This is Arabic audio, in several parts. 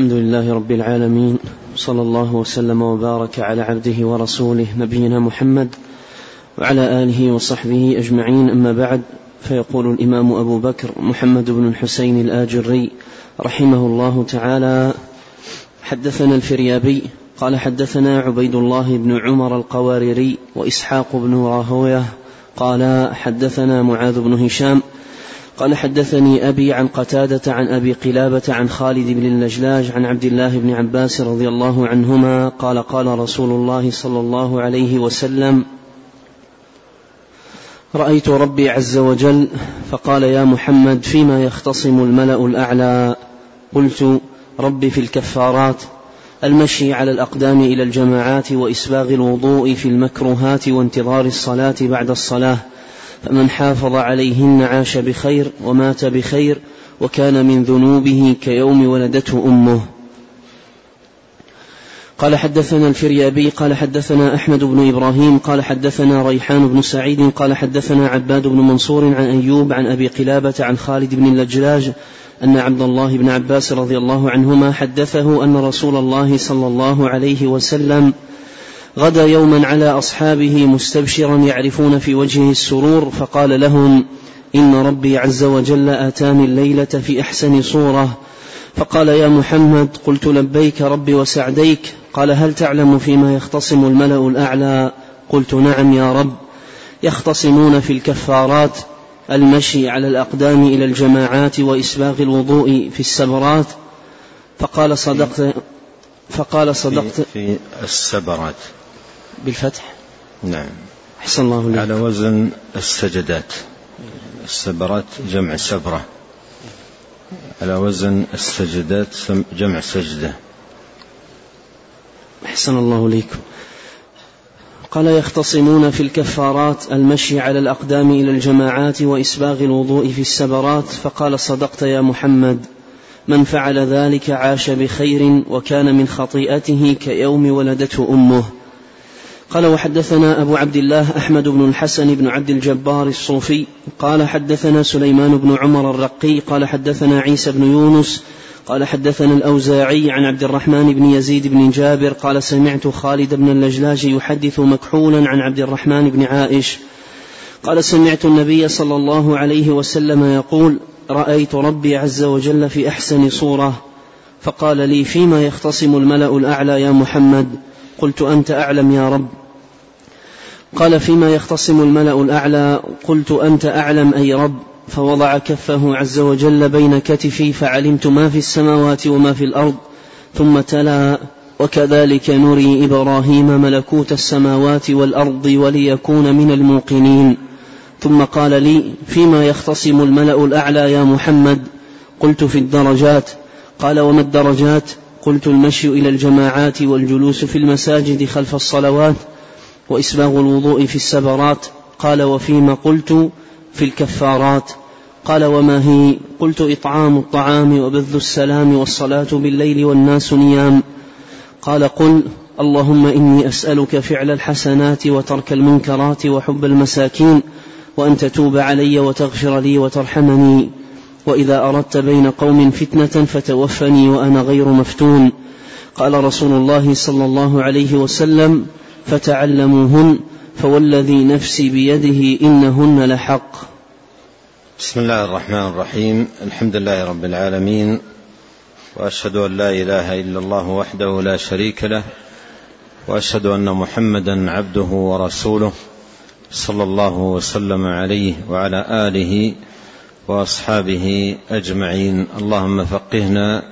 الحمد لله رب العالمين صلى الله وسلم وبارك على عبده ورسوله نبينا محمد وعلى آله وصحبه أجمعين. أما بعد فيقول الإمام أبو بكر محمد بن الحسين الآجري رحمه الله تعالى حدثنا الفريابي قال حدثنا عبيد الله بن عمر القواريري وإسحاق بن راهوية قال حدثنا معاذ بن هشام قال حدثني أبي عن قتادة عن أبي قلابة عن خالد بن اللجلاج عن عبد الله بن عباس رضي الله عنهما قال قال رسول الله صلى الله عليه وسلم رأيت ربي عز وجل فقال يا محمد فيما يختصم الملأ الأعلى؟ قلت ربي في الكفارات المشي على الأقدام إلى الجماعات وإسباغ الوضوء في المكروهات وانتظار الصلاة بعد الصلاة فمن حافظ عليهن عاش بخير ومات بخير وكان من ذنوبه كيوم ولدته أمه. قال حدثنا الفريابي قال حدثنا أحمد بن إبراهيم قال حدثنا ريحان بن سعيد قال حدثنا عباد بن منصور عن أيوب عن أبي قلابة عن خالد بن اللجلاج أن عبد الله بن عباس رضي الله عنهما حدثه أن رسول الله صلى الله عليه وسلم غدا يوما على أصحابه مستبشرا يعرفون في وجهه السرور فقال لهم إن ربي عز وجل آتاني الليلة في أحسن صورة. فقال يا محمد قلت لبيك ربي وسعديك. قال هل تعلم فيما يختصم الملأ الأعلى؟ قلت نعم يا رب. يختصمون في الكفارات المشي على الأقدام إلى الجماعات وإسباغ الوضوء في السبرات. فقال صدقت فقال صدقت في السبرات. بالفتح. نعم. أحسن الله إليك على وزن السجدات السبرات جمع سبرة على وزن السجدات جمع سجدة أحسن الله إليكم قال يختصمون في الكفارات المشي على الأقدام إلى الجماعات وإسباغ الوضوء في السبرات. فقال صدقت يا محمد من فعل ذلك عاش بخير وكان من خطيئته كيوم ولدته أمه. قال وحدثنا أبو عبد الله أحمد بن الحسن بن عبد الجبار الصوفي قال حدثنا سليمان بن عمر الرقي قال حدثنا عيسى بن يونس قال حدثنا الأوزاعي عن عبد الرحمن بن يزيد بن جابر قال سمعت خالد بن اللجلاج يحدث مكحولا عن عبد الرحمن بن عائش قال سمعت النبي صلى الله عليه وسلم يقول رأيت ربي عز وجل في أحسن صورة فقال لي فيما يختصم الملأ الأعلى يا محمد؟ قلت أنت أعلم يا رب قال فيما يختصم الملأ الأعلى قلت أنت أعلم أي رب. فوضع كفه عز وجل بين كتفي فعلمت ما في السماوات وما في الأرض. ثم تلا وكذلك نري إبراهيم ملكوت السماوات والأرض وليكون من الموقنين. ثم قال لي فيما يختصم الملأ الأعلى يا محمد؟ قلت في الدرجات. قال وما الدرجات؟ قلت المشي إلى الجماعات والجلوس في المساجد خلف الصلوات. وإسباغ الوضوء في السبرات. قال وفيما قلت في الكفارات. قال وما هي؟ قلت إطعام الطعام وبذل السلام والصلاة بالليل والناس نيام. قال قل اللهم إني أسألك فعل الحسنات وترك المنكرات وحب المساكين وأن تتوب علي وتغفر لي وترحمني. وإذا أردت بين قوم فتنة فتوفني وأنا غير مفتون. قال رسول الله صلى الله عليه وسلم فتعلموهن فوالذي نفسي بيده إنهن لحق. بسم الله الرحمن الرحيم. الحمد لله رب العالمين وأشهد أن لا إله إلا الله وحده لا شريك له وأشهد أن محمدا عبده ورسوله صلى الله وسلم عليه وعلى آله وأصحابه أجمعين. اللهم فقهنا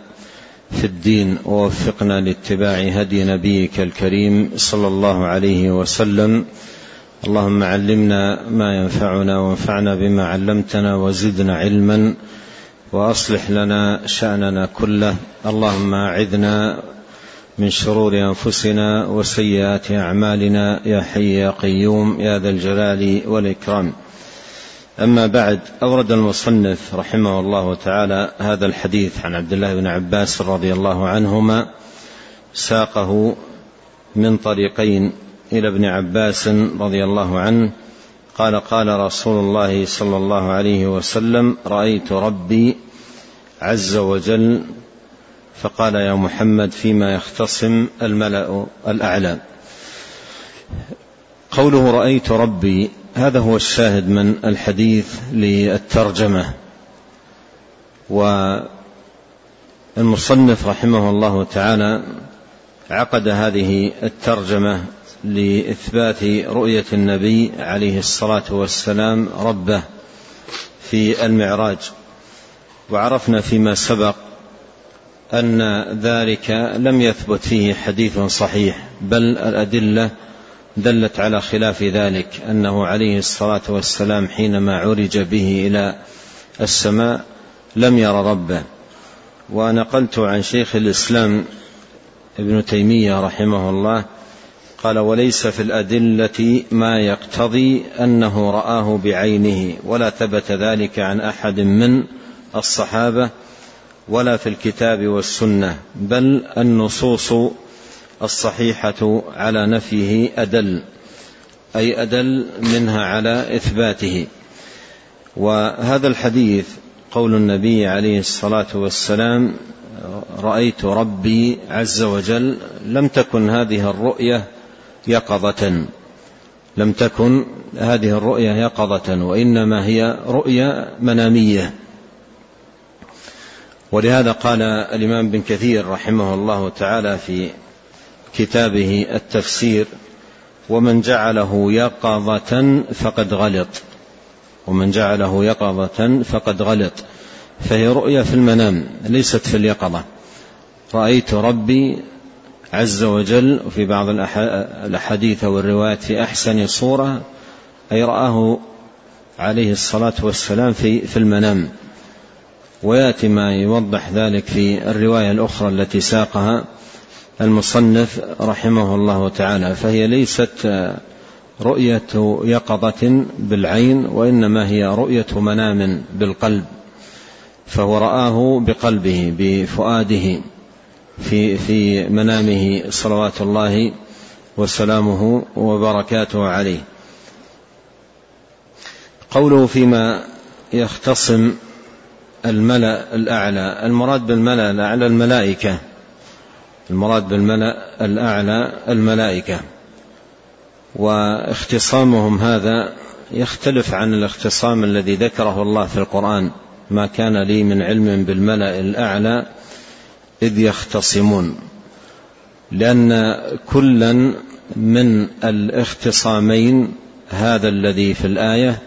في الدين ووفقنا لاتباع هدي نبيك الكريم صلى الله عليه وسلم. اللهم علمنا ما ينفعنا وانفعنا بما علمتنا وزدنا علما وأصلح لنا شأننا كله. اللهم أعذنا من شرور أنفسنا وسيئات أعمالنا. يا حي يا قيوم يا ذا الجلال والإكرام. أما بعد أورد المصنف رحمه الله تعالى هذا الحديث عن عبد الله بن عباس رضي الله عنهما ساقه من طريقين إلى ابن عباس رضي الله عنه قال قال رسول الله صلى الله عليه وسلم رأيت ربي عز وجل فقال يا محمد فيما يختصم الملأ الأعلى. قوله رأيت ربي هذا هو الشاهد من الحديث للترجمة. والمصنف رحمه الله تعالى عقد هذه الترجمة لإثبات رؤية النبي عليه الصلاة والسلام ربه في المعراج. وعرفنا فيما سبق أن ذلك لم يثبت فيه حديث صحيح بل الأدلة دلت على خلاف ذلك أنه عليه الصلاة والسلام حينما عرج به إلى السماء لم ير ربه. ونقلت عن شيخ الإسلام ابن تيمية رحمه الله قال وليس في الأدلة ما يقتضي أنه رآه بعينه ولا ثبت ذلك عن أحد من الصحابة ولا في الكتاب والسنة بل النصوص الصحيحة على نفيه أدل أي أدل منها على إثباته. وهذا الحديث قول النبي عليه الصلاة والسلام رأيت ربي عز وجل لم تكن هذه الرؤية يقظة. لم تكن هذه الرؤية يقظة وإنما هي رؤيا منامية. ولهذا قال الإمام بن كثير رحمه الله تعالى في كتابه التفسير ومن جعله يقظة فقد غلط. ومن جعله يقظة فقد غلط. فهي رؤيا في المنام ليست في اليقظة. رأيت ربي عز وجل وفي بعض الأحاديث والروايات في أحسن صورة أي رآه عليه الصلاة والسلام في في المنام. ويأتي ما يوضح ذلك في الرواية الأخرى التي ساقها. المصنف رحمه الله تعالى فهي ليست رؤية يقظة بالعين وإنما هي رؤية منام بالقلب فهو رآه بقلبه بفؤاده في في منامه صلوات الله وسلامه وبركاته عليه. قوله فيما يختصم الملأ الأعلى المراد بالملأ الأعلى الملائكة المراد بالملأ الأعلى الملائكة. واختصامهم هذا يختلف عن الاختصام الذي ذكره الله في القرآن. ما كان لي من علم بالملأ الأعلى إذ يختصمون. لأن كلا من الاختصامين هذا الذي في الآية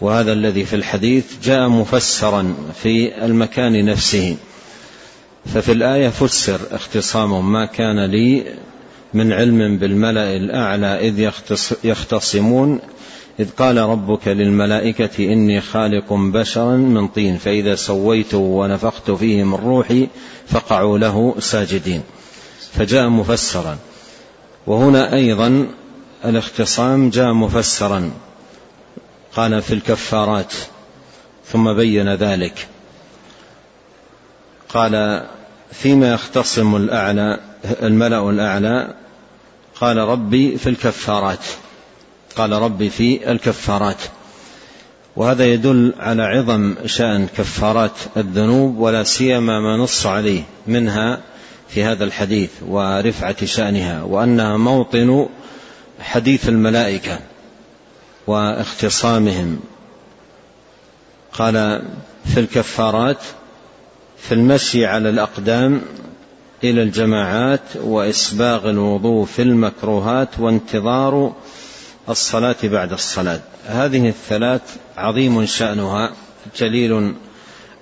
وهذا الذي في الحديث جاء مفسرا في المكان نفسه. ففي الآية فسر اختصامهم ما كان لي من علم بالملأ الأعلى إذ يختصمون إذ قال ربك للملائكة إني خالق بشرا من طين فإذا سويته ونفخت فيه من روحي فقعوا له ساجدين. فجاء مفسرا. وهنا أيضا الاختصام جاء مفسرا. قال في الكفارات ثم بين ذلك. قال فيما يختصم الأعلى الملأ الأعلى قال ربي في الكفارات. قال ربي في الكفارات. وهذا يدل على عظم شأن كفارات الذنوب ولا سيما ما نص عليه منها في هذا الحديث ورفعة شأنها وأنها موطن حديث الملائكة واختصامهم. قال في الكفارات في المشي على الأقدام إلى الجماعات وإسباغ الوضوء في المكروهات وانتظار الصلاة بعد الصلاة. هذه الثلاث عظيم شأنها جليل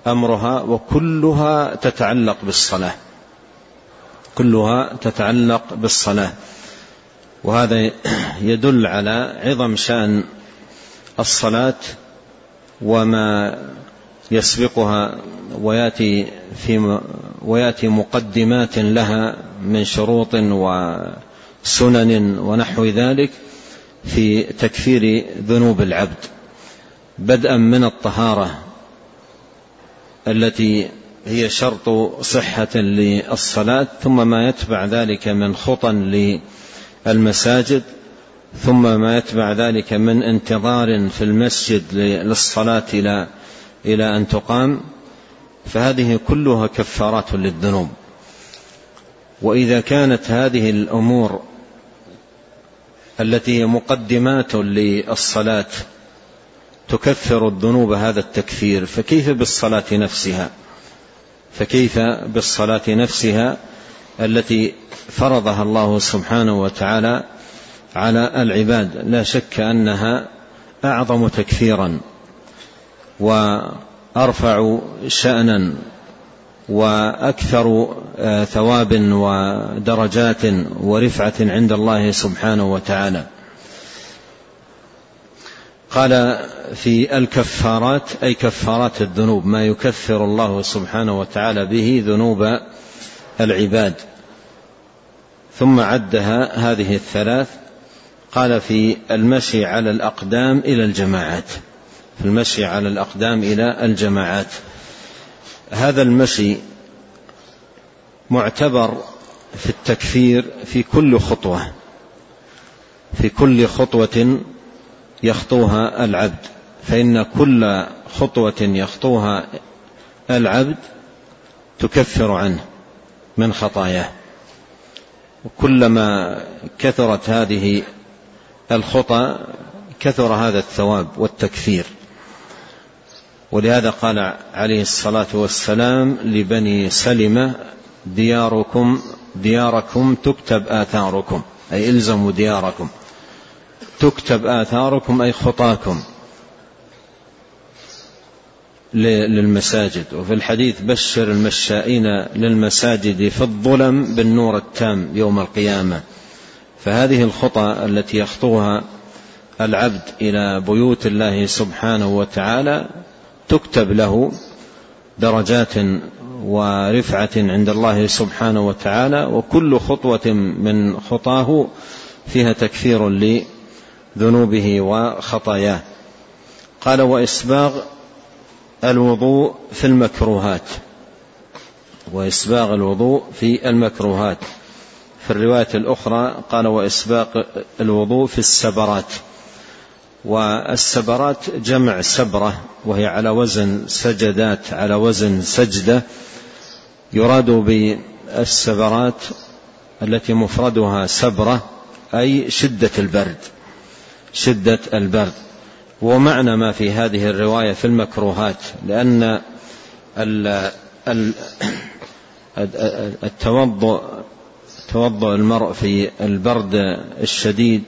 أمرها وكلها تتعلق بالصلاة. كلها تتعلق بالصلاة. وهذا يدل على عظم شأن الصلاة وما يسبقها وياتي في وياتي مقدمات لها من شروط وسنن ونحو ذلك في تكفير ذنوب العبد. بدءا من الطهارة التي هي شرط صحة للصلاة ثم ما يتبع ذلك من خطى للمساجد ثم ما يتبع ذلك من انتظار في المسجد للصلاة إلى إلى أن تقام. فهذه كلها كفارات للذنوب. وإذا كانت هذه الأمور التي هي مقدمات للصلاة تكفر الذنوب هذا التكفير فكيف بالصلاة نفسها؟ فكيف بالصلاة نفسها التي فرضها الله سبحانه وتعالى على العباد؟ لا شك أنها أعظم تكفيرا. وأرفع شأنا وأكثر آه، ثواب ودرجات ورفعة عند الله سبحانه وتعالى. قال في الكفارات أي كفارات الذنوب ما يكفر الله سبحانه وتعالى به ذنوب العباد. ثم عدها هذه الثلاث. قال في المشي على الأقدام إلى الجماعات. في المشي على الأقدام إلى الجماعات. هذا المشي معتبر في التكفير في كل خطوة في كل خطوة يخطوها العبد. فإن كل خطوة يخطوها العبد تكفر عنه من خطاياه. وكلما كثرت هذه الخطى كثر هذا الثواب والتكفير. ولهذا قال عليه الصلاة والسلام لبني سلمة دياركم دياركم تكتب آثاركم. أي إلزموا دياركم. تكتب آثاركم أي خطاكم. للمساجد. وفي الحديث بشر المشائين للمساجد في الظلم بالنور التام يوم القيامة. فهذه الخطى التي يخطوها العبد إلى بيوت الله سبحانه وتعالى تكتب له درجات ورفعة عند الله سبحانه وتعالى وكل خطوة من خطاه فيها تكفير لذنوبه وخطاياه. قال وإسباغ الوضوء في المكروهات. وإسباغ الوضوء في المكروهات. في الرواية الأخرى قال وإسباغ الوضوء في السبرات. والسبرات جمع سبرة وهي على وزن سجدات على وزن سجدة يراد بالسبرات التي مفردها سبرة أي شدة البرد شدة البرد. ومعنى ما في هذه الرواية في المكروهات لأن التوضؤ توضؤ المرء في البرد الشديد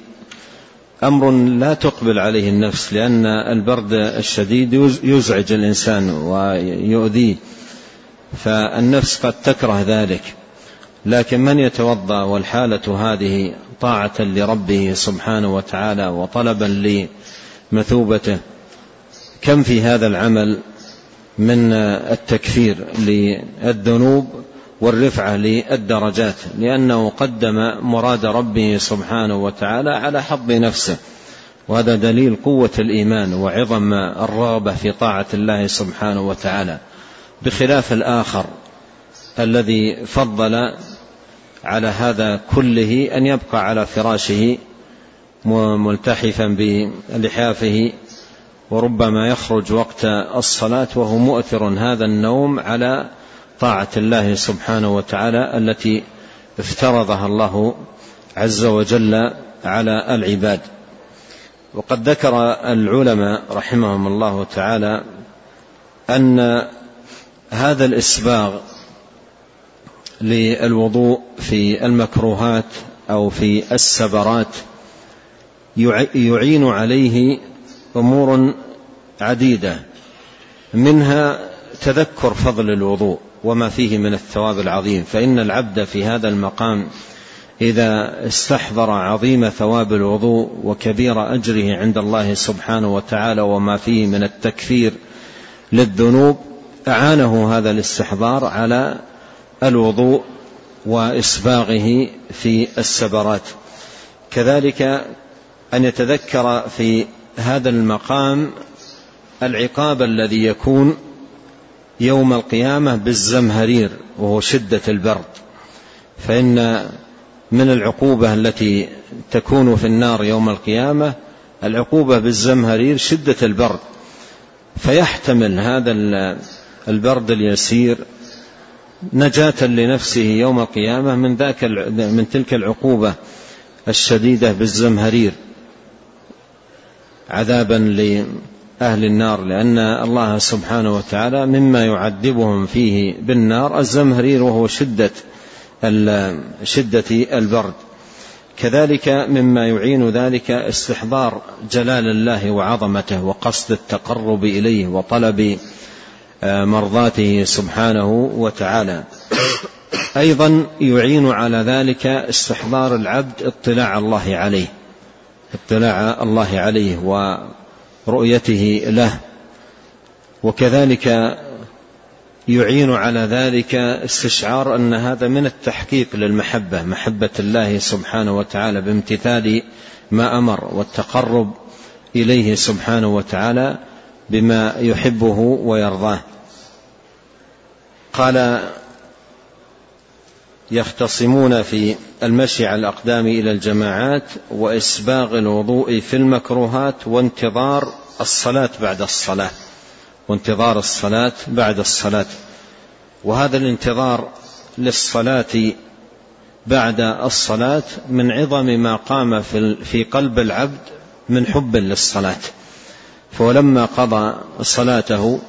أمر لا تقبل عليه النفس لأن البرد الشديد يزعج الإنسان ويؤذيه فالنفس قد تكره ذلك. لكن من يتوضأ والحالة هذه طاعة لربه سبحانه وتعالى وطلبا لمثوبته كم في هذا العمل من التكفير للذنوب والرفعة للدرجات لأنه قدم مراد ربه سبحانه وتعالى على حظ نفسه. وهذا دليل قوة الإيمان وعظم الرغبة في طاعة الله سبحانه وتعالى. بخلاف الآخر الذي فضل على هذا كله أن يبقى على فراشه ملتحفا بلحافه وربما يخرج وقت الصلاة وهو مؤثر هذا النوم على طاعة الله سبحانه وتعالى التي افترضها الله عز وجل على العباد. وقد ذكر العلماء رحمهم الله تعالى أن هذا الإسباغ للوضوء في المكروهات أو في السبرات يعين عليه أمور عديدة منها تذكر فضل الوضوء. وما فيه من الثواب العظيم. فإن العبد في هذا المقام إذا استحضر عظيم ثواب الوضوء وكبير أجره عند الله سبحانه وتعالى وما فيه من التكفير للذنوب أعانه هذا الاستحضار على الوضوء وإسباغه في السبرات. كذلك أن يتذكر في هذا المقام العقاب الذي يكون يوم القيامة بالزمهرير وهو شدة البرد. فإن من العقوبة التي تكون في النار يوم القيامة العقوبة بالزمهرير شدة البرد. فيحتمل هذا البرد اليسير نجاة لنفسه يوم القيامة من ذاك من تلك العقوبة الشديدة بالزمهرير. عذابا لأهل النار لأن الله سبحانه وتعالى مما يعذبهم فيه بالنار الزمهرير وهو شدة شدة البرد. كذلك مما يعين ذلك استحضار جلال الله وعظمته وقصد التقرب إليه وطلب آه، مرضاته سبحانه وتعالى. أيضا يعين على ذلك استحضار العبد اطلاع الله عليه اطلاع الله عليه ورؤيته له. وكذلك يعين على ذلك استشعار أن هذا من التحقيق للمحبة محبة الله سبحانه وتعالى بامتثال ما أمر والتقرب إليه سبحانه وتعالى بما يحبه ويرضاه. قال يختصمون في المشي على الأقدام إلى الجماعات وإسباغ الوضوء في المكروهات وانتظار الصلاة بعد الصلاة وانتظار الصلاة بعد الصلاة. وهذا الانتظار للصلاة بعد الصلاة من عظم ما قام في قلب العبد من حب للصلاة. فلما قضى صلاته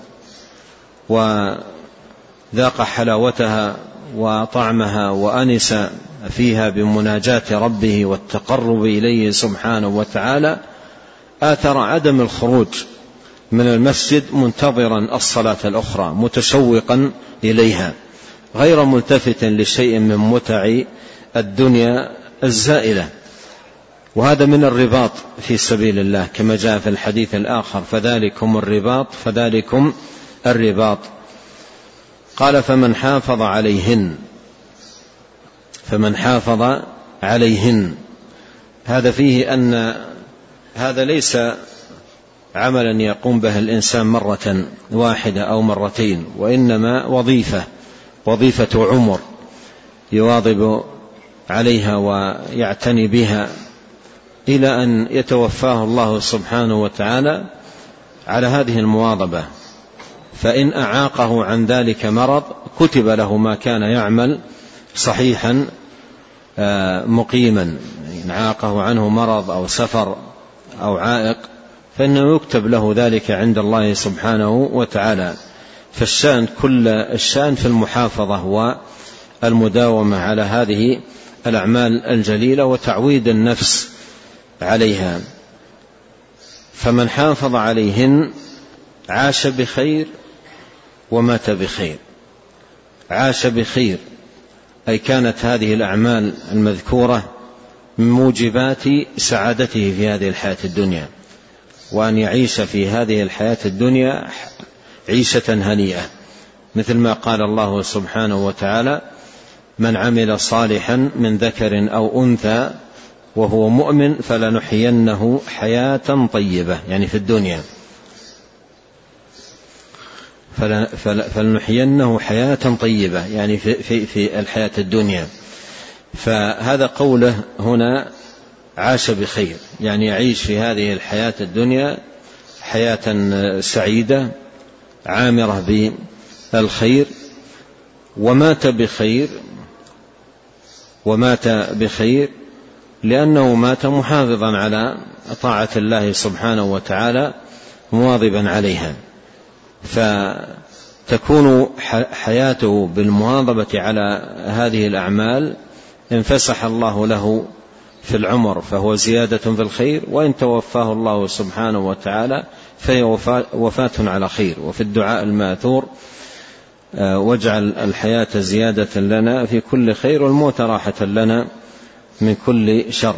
وذاق حلاوتها وطعمها وأنس فيها بمناجاة ربه والتقرب إليه سبحانه وتعالى آثر عدم الخروج من المسجد منتظرا الصلاة الأخرى متشوقا إليها غير ملتفت لشيء من متع الدنيا الزائلة. وهذا من الرباط في سبيل الله كما جاء في الحديث الآخر فذلكم الرباط فذلكم الرباط. قال فمن حافظ عليهن. فمن حافظ عليهن. هذا فيه أن هذا ليس عملا يقوم به الإنسان مرة واحدة أو مرتين وإنما وظيفة وظيفة عمر يواظب عليها ويعتني بها إلى أن يتوفاه الله سبحانه وتعالى على هذه المواظبة. فإن أعاقه عن ذلك مرض كتب له ما كان يعمل صحيحا آه، مقيما. إن عاقه عنه مرض أو سفر أو عائق فإنه يكتب له ذلك عند الله سبحانه وتعالى. فالشان كل الشان في المحافظة والمداومة على هذه الأعمال الجليلة وتعويد النفس عليها. فمن حافظ عليهن عاش بخير ومات بخير. عاش بخير. أي كانت هذه الأعمال المذكورة من موجبات سعادته في هذه الحياة الدنيا. وأن يعيش في هذه الحياة الدنيا عيشة هنيئة. مثل ما قال الله سبحانه وتعالى من عمل صالحا من ذكر أو أنثى وهو مؤمن فلنحيينه حياة طيبة. يعني في الدنيا. فلنحيينه حياة طيبة يعني في, في, في الحياة الدنيا. فهذا قوله هنا عاش بخير يعني يعيش في هذه الحياة الدنيا حياة سعيدة عامرة بالخير. ومات بخير ومات بخير لأنه مات محافظا على طاعة الله سبحانه وتعالى مواظبا عليها. فتكون حياته بالمواظبة على هذه الأعمال انفسح الله له في العمر فهو زيادة في الخير وإن توفاه الله سبحانه وتعالى فهي وفاة على خير. وفي الدعاء الماثور آه، واجعل الحياة زيادة لنا في كل خير والموت راحة لنا من كل شر.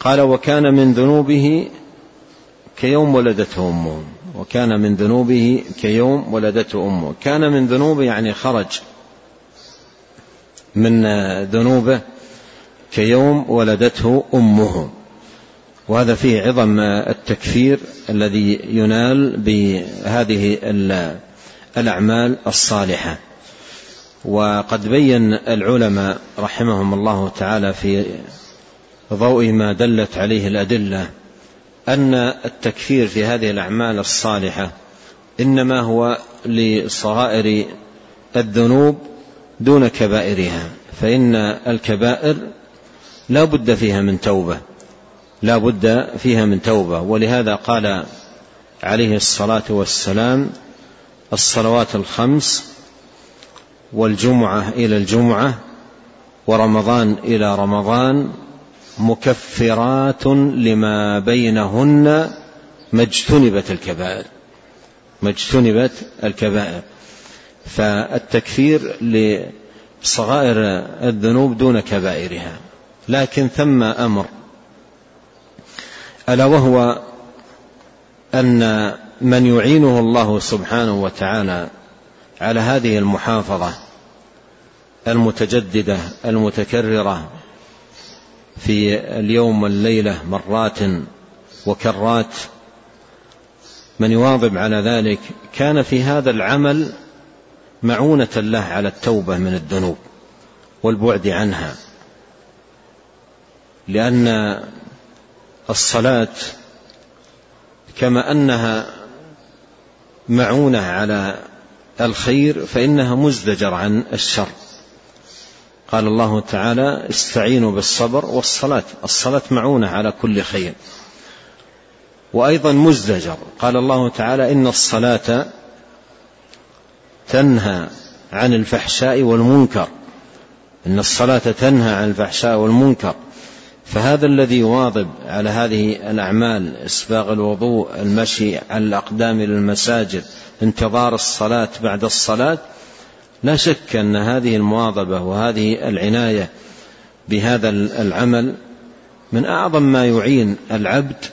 قال وكان من ذنوبه كيوم ولدته أمه. وكان من ذنوبه كيوم ولدته أمه. كان من ذنوبه يعني خرج من ذنوبه كيوم ولدته أمه. وهذا فيه عظم التكفير الذي ينال بهذه الأعمال الصالحة. وقد بين العلماء رحمهم الله تعالى في ضوء ما دلت عليه الأدلة أن التكفير في هذه الأعمال الصالحة إنما هو لصغائر الذنوب دون كبائرها فإن الكبائر لا بد فيها من توبة لا بد فيها من توبة. ولهذا قال عليه الصلاة والسلام الصلوات الخمس والجمعة إلى الجمعة ورمضان إلى رمضان مكفرات لما بينهن ما اجتنبت الكبائر. ما اجتنبت الكبائر. فالتكفير لصغائر الذنوب دون كبائرها. لكن ثم أمر. ألا وهو أن من يعينه الله سبحانه وتعالى على هذه المحافظة المتجددة المتكررة في اليوم والليلة مرات وكرات. من يواظب على ذلك كان في هذا العمل معونة له على التوبة من الذنوب والبعد عنها. لأن الصلاة كما أنها معونة على الخير فإنها مزدجر عن الشر. قال الله تعالى استعينوا بالصبر والصلاة الصلاة معونة على كل خير. وأيضا مزدجر قال الله تعالى إن الصلاة تنهى عن الفحشاء والمنكر. إن الصلاة تنهى عن الفحشاء والمنكر. فهذا الذي يواظب على هذه الأعمال إسباغ الوضوء المشي على الأقدام إلى المساجد انتظار الصلاة بعد الصلاة لا شك أن هذه المواظبة وهذه العناية بهذا العمل من أعظم ما يعين العبد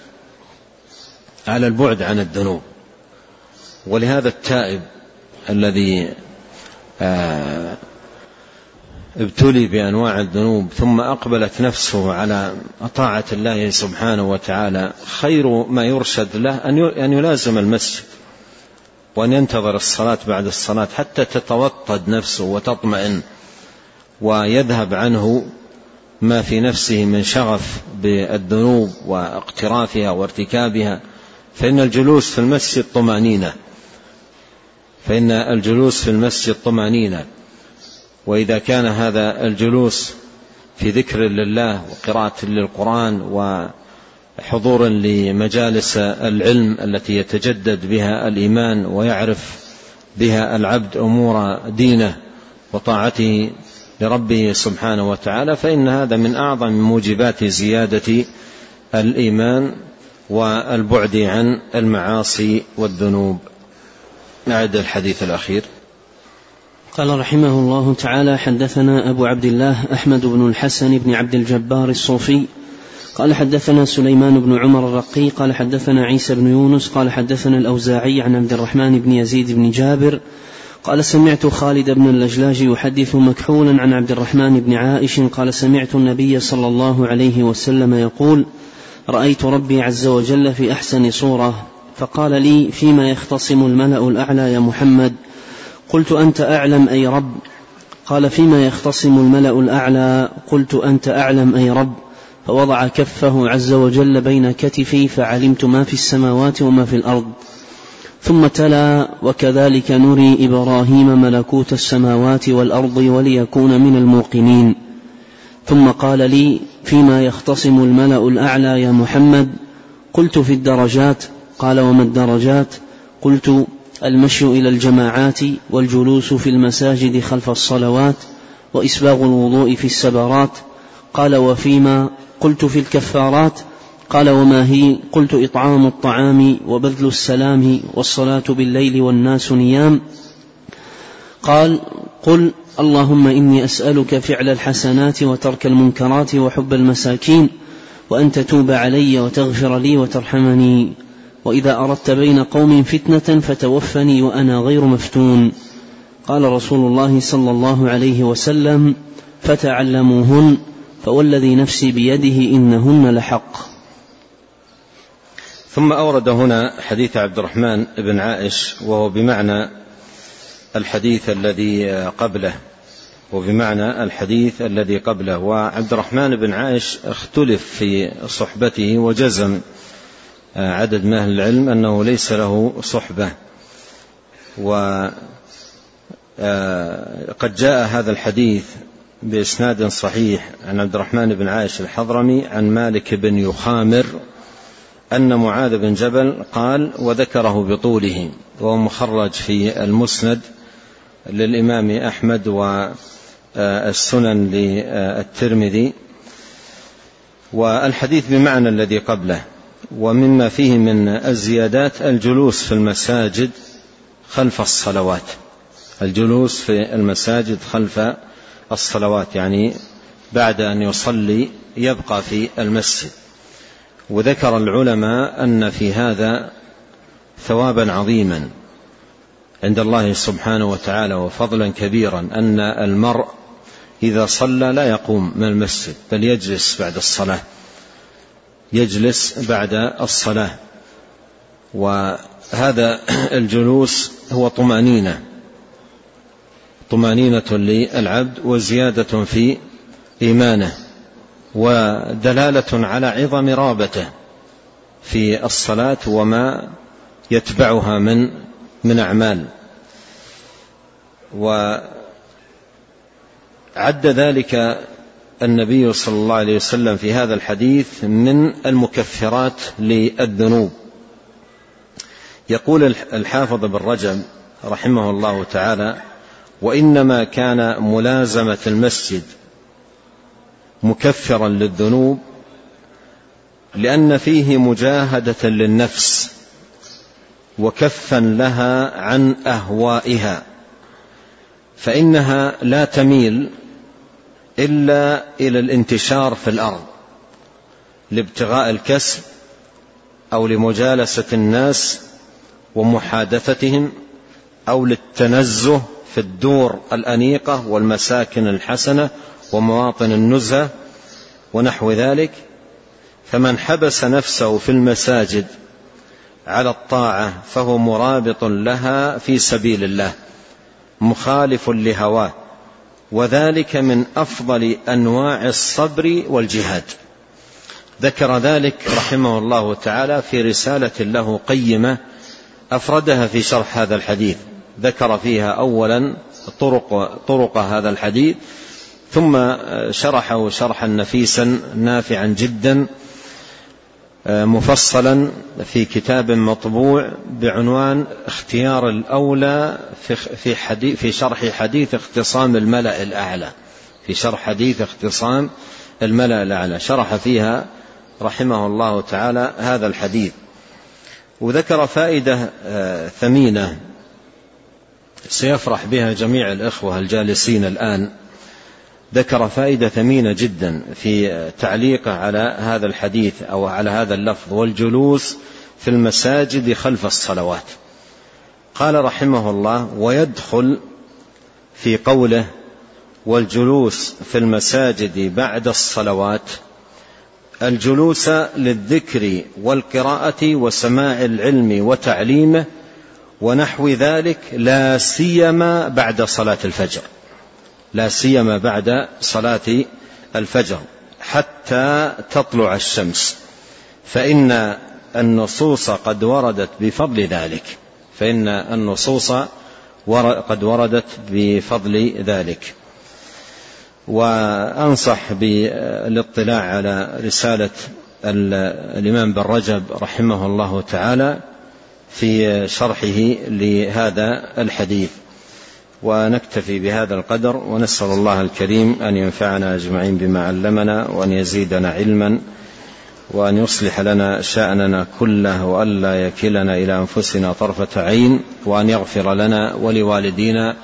على البعد عن الذنوب. ولهذا التائب الذي آه، ابتلي بأنواع الذنوب ثم أقبلت نفسه على طاعة الله سبحانه وتعالى خير ما يرشد له أن يلازم المسجد. وأن ينتظر الصلاة بعد الصلاة حتى تتوطد نفسه وتطمئن ويذهب عنه ما في نفسه من شغف بالذنوب واقترافها وارتكابها. فإن الجلوس في المسجد طمأنينة. فإن الجلوس في المسجد طمأنينة. وإذا كان هذا الجلوس في ذكر لله وقراءة للقرآن وحضور لمجالس العلم التي يتجدد بها الإيمان ويعرف بها العبد أمور دينه وطاعته لربه سبحانه وتعالى فإن هذا من أعظم موجبات زيادة الإيمان والبعد عن المعاصي والذنوب. نعد الحديث الأخير. قال رحمه الله تعالى حدثنا أبو عبد الله أحمد بن الحسن بن عبد الجبار الصوفي قال حدثنا سليمان بن عمر الرقي قال حدثنا عيسى بن يونس قال حدثنا الأوزاعي عن عبد الرحمن بن يزيد بن جابر قال سمعت خالد بن اللجلاج يحدث مكحولا عن عبد الرحمن بن عائش قال سمعت النبي صلى الله عليه وسلم يقول رأيت ربي عز وجل في أحسن صورة فقال لي فيما يختصم الملأ الأعلى يا محمد؟ قلت أنت أعلم أي رب؟ قال فيما يختصم الملأ الأعلى؟ قلت أنت أعلم أي رب؟ فوضع كفه عز وجل بين كتفي فعلمت ما في السماوات وما في الأرض. ثم تلا وكذلك نري إبراهيم ملكوت السماوات والأرض وليكون من الموقنين. ثم قال لي فيما يختصم الملأ الأعلى يا محمد قلت في الدرجات قال وما الدرجات؟ قلت المشي إلى الجماعات والجلوس في المساجد خلف الصلوات وإسباغ الوضوء في السبرات. قال وفيما قلت في الكفارات قال وما هي؟ قلت إطعام الطعام وبذل السلام والصلاة بالليل والناس نيام. قال قل اللهم إني أسألك فعل الحسنات وترك المنكرات وحب المساكين وأن تتوب علي وتغفر لي وترحمني. وإذا أردت بين قوم فتنة فتوفني وأنا غير مفتون. قال رسول الله صلى الله عليه وسلم فتعلموهن. فوالذي نفسي بيده إنهن لحق. ثم أورد هنا حديث عبد الرحمن بن عائش وهو بمعنى الحديث الذي قبله وبمعنى الحديث الذي قبله. وعبد الرحمن بن عائش اختلف في صحبته وجزم عدد من أهل العلم أنه ليس له صحبة. آه، قد جاء هذا الحديث بإسناد صحيح عن عبد الرحمن بن عائش الحضرمي عن مالك بن يخامر أن معاذ بن جبل قال وذكره بطوله وهو مخرج في المسند للإمام أحمد والسنن للترمذي والحديث بمعنى الذي قبله ومما فيه من الزيادات الجلوس في المساجد خلف الصلوات الجلوس في المساجد خلف الصلوات يعني بعد أن يصلي يبقى في المسجد. وذكر العلماء أن في هذا ثوابا عظيما عند الله سبحانه وتعالى وفضلا كبيرا أن المرء إذا صلى لا يقوم من المسجد بل يجلس بعد الصلاة. يجلس بعد الصلاة. وهذا الجلوس هو طمأنينة. طمأنينة للعبد وزيادة في إيمانه ودلالة على عظم رابته في الصلاة وما يتبعها من من أعمال. وعد ذلك النبي صلى الله عليه وسلم في هذا الحديث من المكفرات للذنوب. يقول الحافظ بن رجب رحمه الله تعالى وإنما كان ملازمة المسجد مكفرا للذنوب لأن فيه مجاهدة للنفس وكفا لها عن أهوائها فإنها لا تميل إلا إلى الانتشار في الأرض لابتغاء الكسب أو لمجالسة الناس ومحادثتهم أو للتنزه في الدور الأنيقة والمساكن الحسنة ومواطن النزهة ونحو ذلك فمن حبس نفسه في المساجد على الطاعة فهو مرابط لها في سبيل الله مخالف لهواه وذلك من أفضل أنواع الصبر والجهاد. ذكر ذلك رحمه الله تعالى في رسالة له قيمة أفردها في شرح هذا الحديث. ذكر فيها اولا طرق طرق هذا الحديث ثم شرحه شرحا نفيسا نافعا جدا مفصلا في كتاب مطبوع بعنوان اختيار الأولى في حديث في شرح حديث اختصام الملأ الأعلى. في شرح حديث اختصام الملأ الأعلى. شرح فيها رحمه الله تعالى هذا الحديث. وذكر فائدة آه، ثمينة. سيفرح بها جميع الإخوة الجالسين الآن. ذكر فائدة ثمينة جدا في تعليقه على هذا الحديث أو على هذا اللفظ والجلوس في المساجد خلف الصلوات. قال رحمه الله ويدخل في قوله والجلوس في المساجد بعد الصلوات. الجلوس للذكر والقراءة وسماع العلم وتعليمه ونحو ذلك لا سيما بعد صلاة الفجر. لا سيما بعد صلاة الفجر حتى تطلع الشمس. فإن النصوص قد وردت بفضل ذلك. فإن النصوص قد وردت بفضل ذلك. وأنصح بالاطلاع على رسالة الإمام بن رجب رحمه الله تعالى في شرحه لهذا الحديث. ونكتفي بهذا القدر ونسأل الله الكريم أن ينفعنا أجمعين بما علمنا وأن يزيدنا علما وأن يصلح لنا شأننا كله وألا يكلنا إلى أنفسنا طرفة عين وأن يغفر لنا ولوالدينا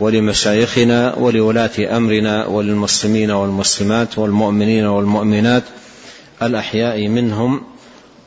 ولمشايخنا ولولاة أمرنا وللمسلمين والمسلمات والمؤمنين والمؤمنات الأحياء منهم